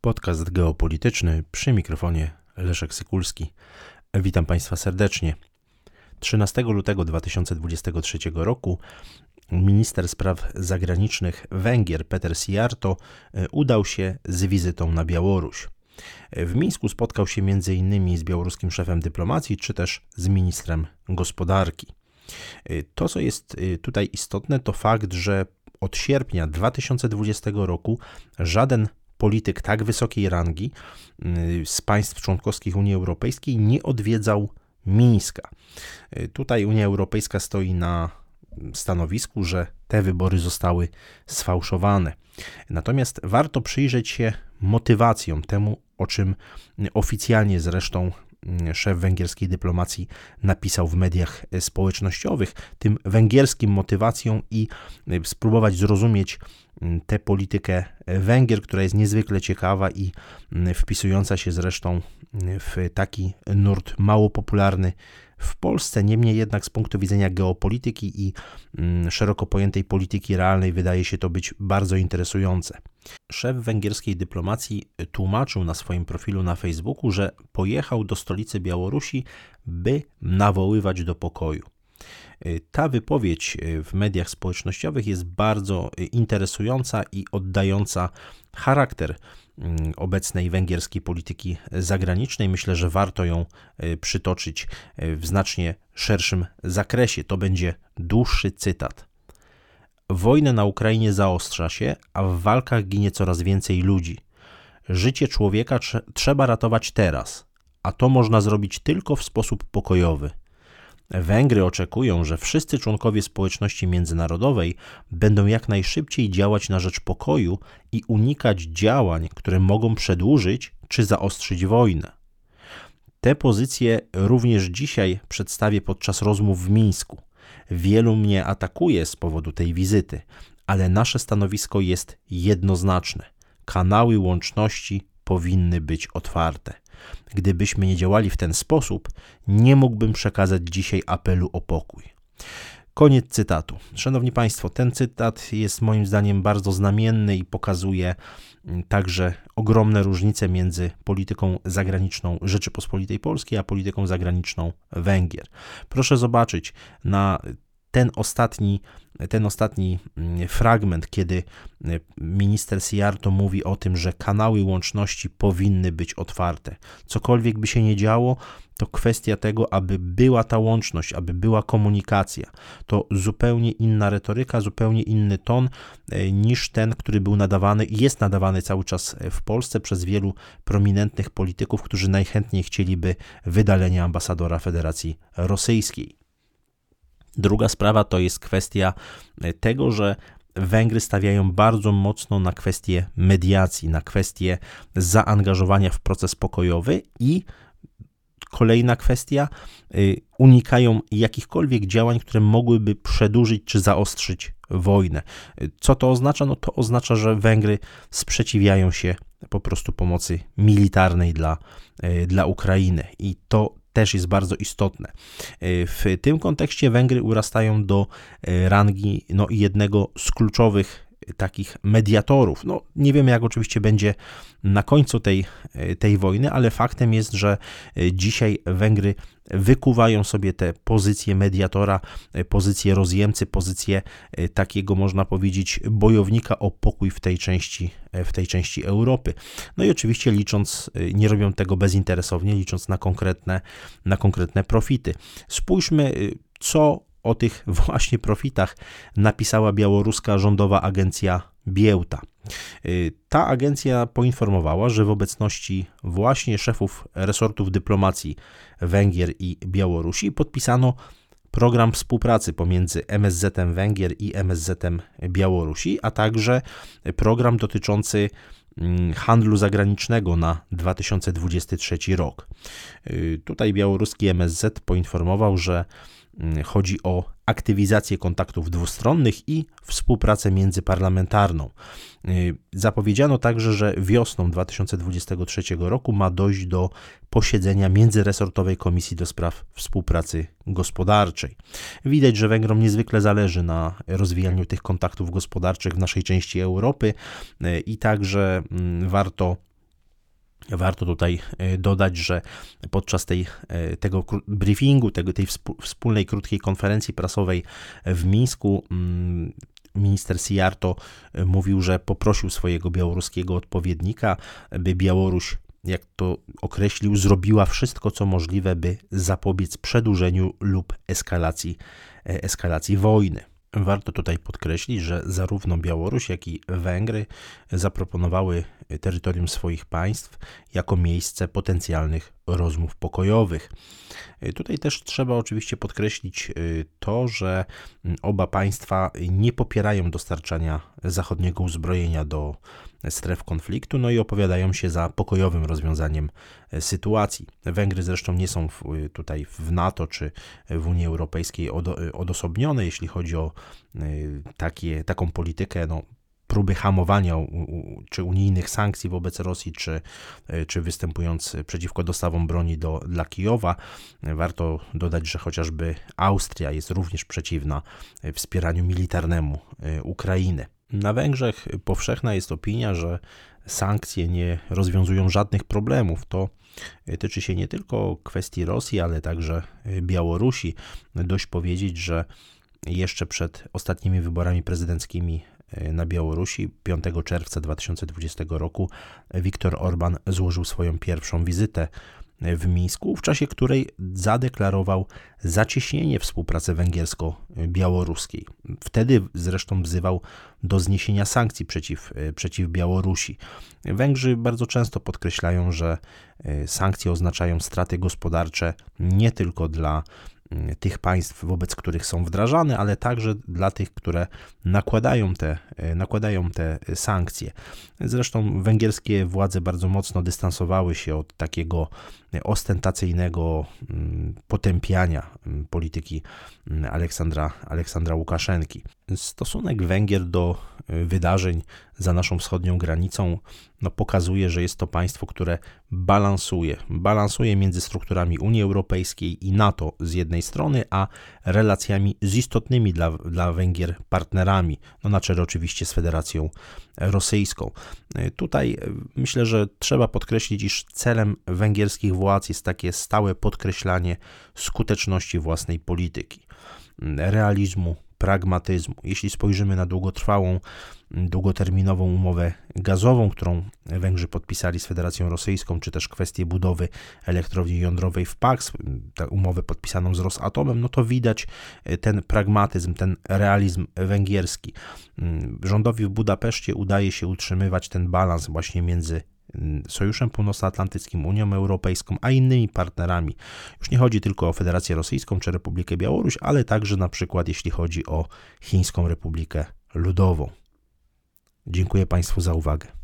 Podcast geopolityczny przy mikrofonie Leszek Sykulski. Witam Państwa serdecznie. 13 lutego 2023 roku minister spraw zagranicznych Węgier Peter Sijarto e, udał się z wizytą na Białoruś. W Mińsku spotkał się m.in. z białoruskim szefem dyplomacji, czy też z ministrem gospodarki. E, to, co jest e, tutaj istotne, to fakt, że od sierpnia 2020 roku żaden polityk tak wysokiej rangi z państw członkowskich Unii Europejskiej nie odwiedzał Mińska. Tutaj Unia Europejska stoi na stanowisku, że te wybory zostały sfałszowane. Natomiast warto przyjrzeć się motywacjom temu, o czym oficjalnie zresztą szef węgierskiej dyplomacji napisał w mediach społecznościowych, tym węgierskim motywacjom i spróbować zrozumieć tę politykę Węgier, która jest niezwykle ciekawa i wpisująca się zresztą w taki nurt mało popularny w Polsce. Niemniej jednak z punktu widzenia geopolityki i mm, szeroko pojętej polityki realnej wydaje się to być bardzo interesujące. Szef węgierskiej dyplomacji tłumaczył na swoim profilu na Facebooku, że pojechał do stolicy Białorusi, by nawoływać do pokoju. Ta wypowiedź w mediach społecznościowych jest bardzo interesująca i oddająca charakter Mm, obecnej węgierskiej polityki zagranicznej. Myślę, że warto ją e, przytoczyć e, w znacznie szerszym zakresie. To będzie dłuższy cytat. Wojna na Ukrainie zaostrza się, a w walkach ginie coraz więcej ludzi. Życie człowieka trzeba ratować teraz, a to można zrobić tylko w sposób pokojowy. Węgry oczekują, że wszyscy członkowie społeczności międzynarodowej będą jak najszybciej działać na rzecz pokoju i unikać działań, które mogą przedłużyć czy zaostrzyć wojnę. Te pozycje również dzisiaj przedstawię podczas rozmów w Mińsku. Wielu mnie atakuje z powodu tej wizyty, ale nasze stanowisko jest jednoznaczne. Kanały łączności powinny być otwarte. Gdybyśmy nie działali w ten sposób, nie mógłbym przekazać dzisiaj apelu o pokój. Koniec cytatu. Szanowni Państwo, ten cytat jest moim zdaniem bardzo znamienny i pokazuje mm, także ogromne różnice między polityką zagraniczną Rzeczypospolitej Polskiej a polityką zagraniczną Węgier. Proszę zobaczyć na ten ostatni, ten ostatni mm, fragment, kiedy e, minister Siarto mówi o tym, że kanały łączności powinny być otwarte. Cokolwiek by się nie działo, to kwestia tego, aby była ta łączność, aby była komunikacja. To zupełnie inna retoryka, zupełnie inny ton e, niż ten, który był nadawany i jest nadawany cały czas w Polsce przez wielu prominentnych polityków, którzy najchętniej chcieliby wydalenia ambasadora Federacji Rosyjskiej. Druga sprawa to jest kwestia e, tego, że Węgry stawiają bardzo mocno na kwestię mediacji, na kwestię zaangażowania w proces pokojowy i kolejna kwestia, e, unikają jakichkolwiek działań, które mogłyby przedłużyć czy zaostrzyć wojnę. E, co to oznacza? No to oznacza, że Węgry sprzeciwiają się po prostu pomocy militarnej dla, dla Ukrainy i to też jest bardzo istotne. E, w tym kontekście Węgry urastają do e, rangi no, jednego z kluczowych takich mediatorów. No, nie wiemy, jak oczywiście będzie na końcu tej, tej wojny, ale faktem jest, że dzisiaj Węgry wykuwają sobie te pozycje mediatora, pozycje rozjemcy, pozycje takiego, można powiedzieć, bojownika o pokój w tej części, w tej części Europy. No i oczywiście licząc, nie robią tego bezinteresownie, licząc na konkretne, na konkretne profity. Spójrzmy, co o tych właśnie profitach napisała białoruska rządowa agencja Biełta. Y, ta agencja poinformowała, że w obecności właśnie szefów resortów dyplomacji Węgier i Białorusi podpisano program współpracy pomiędzy MSZ Węgier i MSZ Białorusi, a także program dotyczący mm, handlu zagranicznego na 2023 rok. Y, tutaj białoruski MSZ poinformował, że chodzi o aktywizację kontaktów dwustronnych i współpracę międzyparlamentarną. Y, zapowiedziano także, że wiosną 2023 roku ma dojść do posiedzenia międzyresortowej Komisji do Spraw Współpracy Gospodarczej. Widać, że Węgrom niezwykle zależy na rozwijaniu tych kontaktów gospodarczych w naszej części Europy y, i także mm, warto Warto tutaj dodać, że podczas tej, tego briefingu, tego, tej wspólnej krótkiej konferencji prasowej w Mińsku, mm, minister Sijarto mówił, że poprosił swojego białoruskiego odpowiednika, by Białoruś jak to określił, zrobiła wszystko, co możliwe, by zapobiec przedłużeniu lub eskalacji, e, eskalacji wojny. Warto tutaj podkreślić, że zarówno Białoruś, jak i Węgry zaproponowały terytorium swoich państw jako miejsce potencjalnych rozmów pokojowych. Tutaj też trzeba oczywiście podkreślić y, to, że oba państwa nie popierają dostarczania zachodniego uzbrojenia do stref konfliktu, no i opowiadają się za pokojowym rozwiązaniem e, sytuacji. Węgry zresztą nie są tutaj w NATO czy w Unii Europejskiej odosobnione, jeśli chodzi o takie, taką politykę no, próby hamowania czy unijnych sankcji wobec Rosji, czy, e, czy występując przeciwko dostawom broni do, dla Kijowa. Warto dodać, że chociażby Austria jest również przeciwna wspieraniu militarnemu Ukrainy. Na Węgrzech powszechna jest opinia, że sankcje nie rozwiązują żadnych problemów. To tyczy się nie tylko kwestii Rosji, ale także Białorusi. Dość powiedzieć, że jeszcze przed ostatnimi wyborami prezydenckimi na Białorusi 5 czerwca 2020 roku Viktor Orban złożył swoją pierwszą wizytę w Mińsku, w czasie której zadeklarował zacieśnienie współpracy węgiersko-białoruskiej. Wtedy zresztą wzywał do zniesienia sankcji przeciw, przeciw Białorusi. Węgrzy bardzo często podkreślają, że e, sankcje oznaczają straty gospodarcze nie tylko dla tych państw, wobec których są wdrażane, ale także dla tych, które nakładają te, nakładają te sankcje. Zresztą węgierskie władze bardzo mocno dystansowały się od takiego ostentacyjnego mm, potępiania mm, polityki mm, Aleksandra, Aleksandra Łukaszenki. Stosunek Węgier do wydarzeń za naszą wschodnią granicą no, pokazuje, że jest to państwo, które balansuje, balansuje między strukturami Unii Europejskiej i NATO z jednej strony, a relacjami z istotnymi dla, dla Węgier partnerami, no na czele oczywiście z Federacją Rosyjską. Y, tutaj y, myślę, że trzeba podkreślić, iż celem węgierskich władz jest takie stałe podkreślanie skuteczności własnej polityki, realizmu, pragmatyzmu. Jeśli spojrzymy na długotrwałą, długoterminową umowę gazową, którą Węgrzy podpisali z Federacją Rosyjską, czy też kwestię budowy elektrowni jądrowej w Pax, tę umowę podpisaną z Rosatomem, no to widać ten pragmatyzm, ten realizm węgierski. Rządowi w Budapeszcie udaje się utrzymywać ten balans właśnie między Sojuszem Północnoatlantyckim, Unią Europejską, a innymi partnerami. Już nie chodzi tylko o Federację Rosyjską czy Republikę Białoruś, ale także na przykład jeśli chodzi o Chińską Republikę Ludową. Dziękuję Państwu za uwagę.